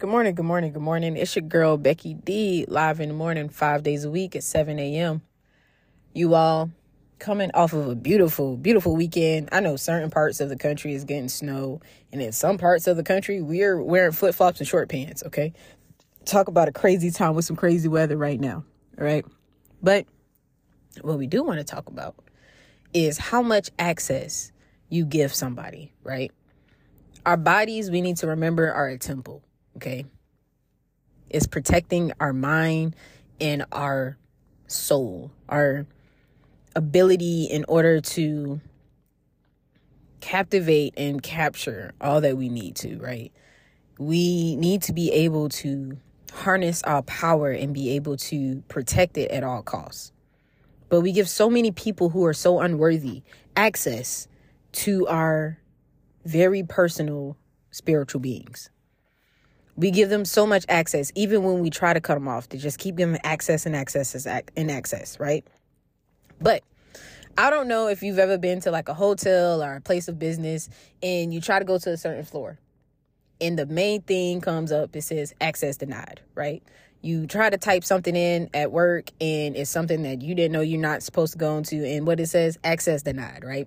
Good morning, good morning, good morning. It's your girl Becky D live in the morning, five days a week at 7 a.m. You all coming off of a beautiful, beautiful weekend. I know certain parts of the country is getting snow, and in some parts of the country, we're wearing flip flops and short pants, okay? Talk about a crazy time with some crazy weather right now, all right? But what we do want to talk about is how much access you give somebody, right? Our bodies, we need to remember, are a temple, okay? It's protecting our mind and our soul, our ability in order to captivate and capture all that we need to, right? We need to be able to harness our power and be able to protect it at all costs. But we give so many people who are so unworthy access to our very personal spiritual beings. We give them so much access, even when we try to cut them off, to just keep giving access and access and access, right? But I don't know if you've ever been to like a hotel or a place of business and you try to go to a certain floor. And the main thing comes up, it says access denied, right? You try to type something in at work and it's something that you didn't know you're not supposed to go into, and what it says, access denied, right?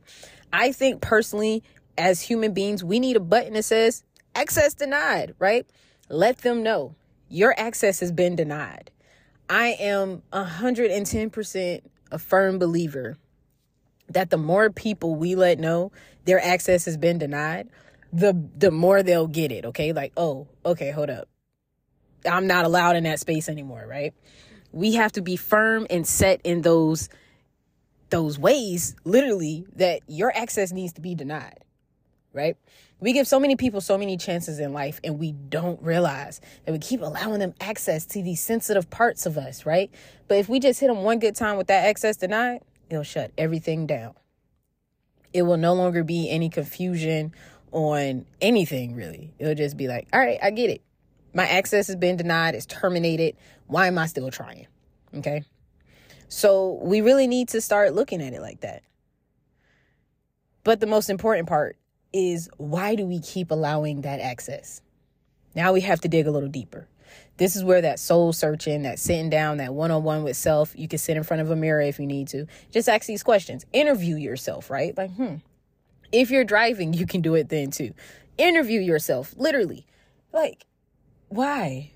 I think personally, as human beings, we need a button that says access denied, right? Let them know your access has been denied. I am 110% a firm believer that the more people we let know their access has been denied, the the more they'll get it, okay? Like, "Oh, okay, hold up. I'm not allowed in that space anymore, right?" We have to be firm and set in those those ways literally that your access needs to be denied, right? We give so many people so many chances in life and we don't realize that we keep allowing them access to these sensitive parts of us, right? But if we just hit them one good time with that access denied, it'll shut everything down. It will no longer be any confusion on anything really. It'll just be like, all right, I get it. My access has been denied, it's terminated. Why am I still trying? Okay. So we really need to start looking at it like that. But the most important part is why do we keep allowing that access? Now we have to dig a little deeper. This is where that soul searching, that sitting down, that one on one with self, you can sit in front of a mirror if you need to. Just ask these questions. Interview yourself, right? Like, hmm. If you're driving, you can do it then too. Interview yourself, literally. Like, why?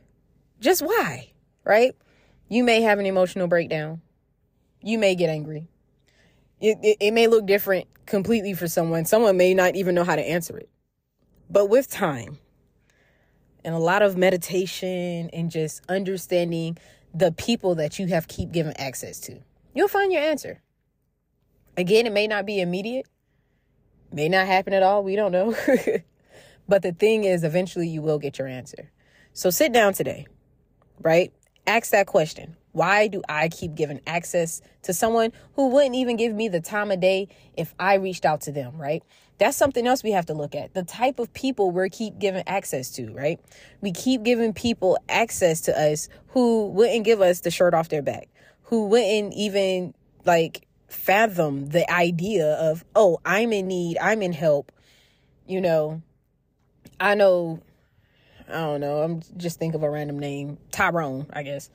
Just why, right? You may have an emotional breakdown. You may get angry. It, it, it may look different completely for someone. Someone may not even know how to answer it. But with time, and a lot of meditation and just understanding the people that you have keep giving access to. You'll find your answer. Again, it may not be immediate, may not happen at all. We don't know. but the thing is, eventually you will get your answer. So sit down today, right? Ask that question. Why do I keep giving access to someone who wouldn't even give me the time of day if I reached out to them, right? That's something else we have to look at. The type of people we're keep giving access to, right? We keep giving people access to us who wouldn't give us the shirt off their back, who wouldn't even like fathom the idea of, oh, I'm in need, I'm in help. You know, I know, I don't know, I'm just think of a random name, Tyrone, I guess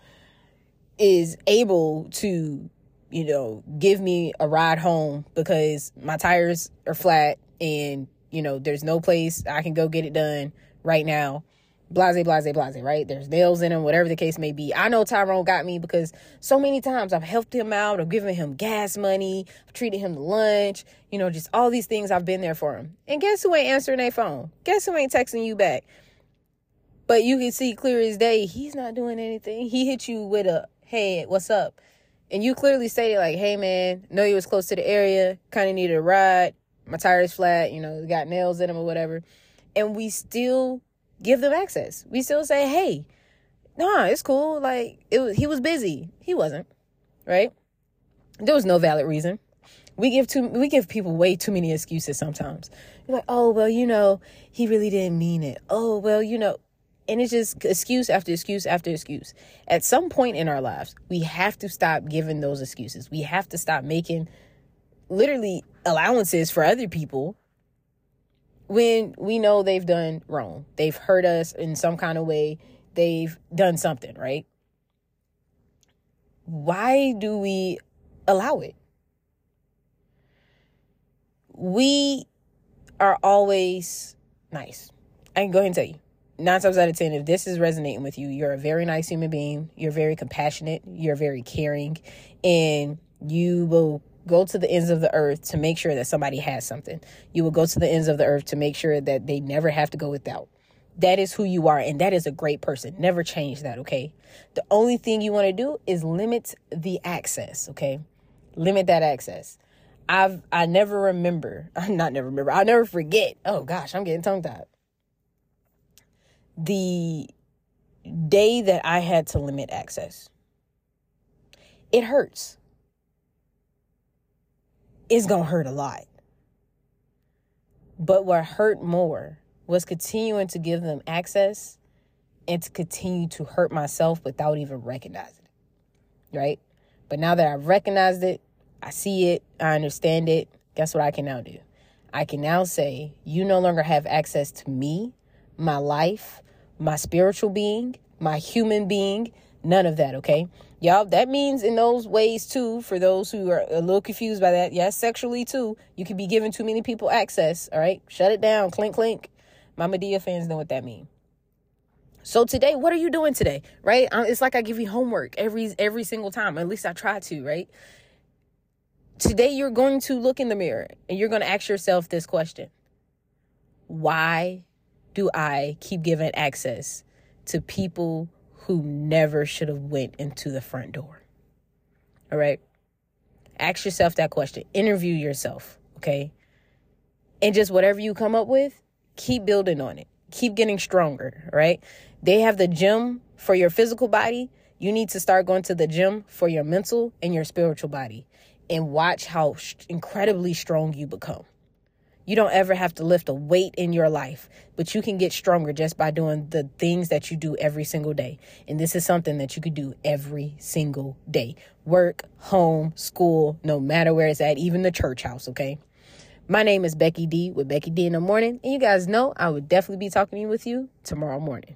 is able to, you know, give me a ride home because my tires are flat and, you know, there's no place I can go get it done right now. Blase, blase, blase, right? There's nails in them, whatever the case may be. I know Tyrone got me because so many times I've helped him out, I've given him gas money, I've treated him to lunch, you know, just all these things I've been there for him. And guess who ain't answering their phone? Guess who ain't texting you back? But you can see clear as day, he's not doing anything. He hit you with a hey, what's up? And you clearly stated like, hey man, know you was close to the area, kind of needed a ride. My tire's flat, you know, got nails in them or whatever. And we still give them access. We still say, hey, nah, it's cool. Like it was, he was busy. He wasn't, right? There was no valid reason. We give too, we give people way too many excuses sometimes. You're like, oh well, you know, he really didn't mean it. Oh well, you know, and it's just excuse after excuse after excuse. At some point in our lives, we have to stop giving those excuses. We have to stop making literally allowances for other people when we know they've done wrong. They've hurt us in some kind of way. They've done something, right? Why do we allow it? We are always nice. I can go ahead and tell you. Nine times out of ten, if this is resonating with you, you're a very nice human being. You're very compassionate. You're very caring. And you will go to the ends of the earth to make sure that somebody has something. You will go to the ends of the earth to make sure that they never have to go without. That is who you are, and that is a great person. Never change that, okay? The only thing you want to do is limit the access, okay? Limit that access. I've I never remember, I'm not never remember, I'll never forget. Oh gosh, I'm getting tongue tied. The day that I had to limit access. It hurts it's going to hurt a lot. But what hurt more was continuing to give them access and to continue to hurt myself without even recognizing it. Right? But now that I've recognized it, I see it, I understand it, guess what I can now do? I can now say, you no longer have access to me, my life, my spiritual being, my human being, none of that, okay? Y'all, that means in those ways too, for those who are a little confused by that, yes, sexually too, you could be giving too many people access, all right? Shut it down, clink, clink. My Madea fans know what that means. So today, what are you doing today, right? Uh, it's like I give you homework every every single time. At least I try to, right? Today, you're going to look in the mirror and you're going to ask yourself this question: Why do I keep giving access to people who never should have went into the front door. All right? Ask yourself that question. Interview yourself, okay? And just whatever you come up with, keep building on it. Keep getting stronger, right? They have the gym for your physical body. You need to start going to the gym for your mental and your spiritual body and watch how incredibly strong you become. You don't ever have to lift a weight in your life, but you can get stronger just by doing the things that you do every single day. And this is something that you could do every single day work, home, school, no matter where it's at, even the church house, okay? My name is Becky D with Becky D in the morning. And you guys know I would definitely be talking with you tomorrow morning.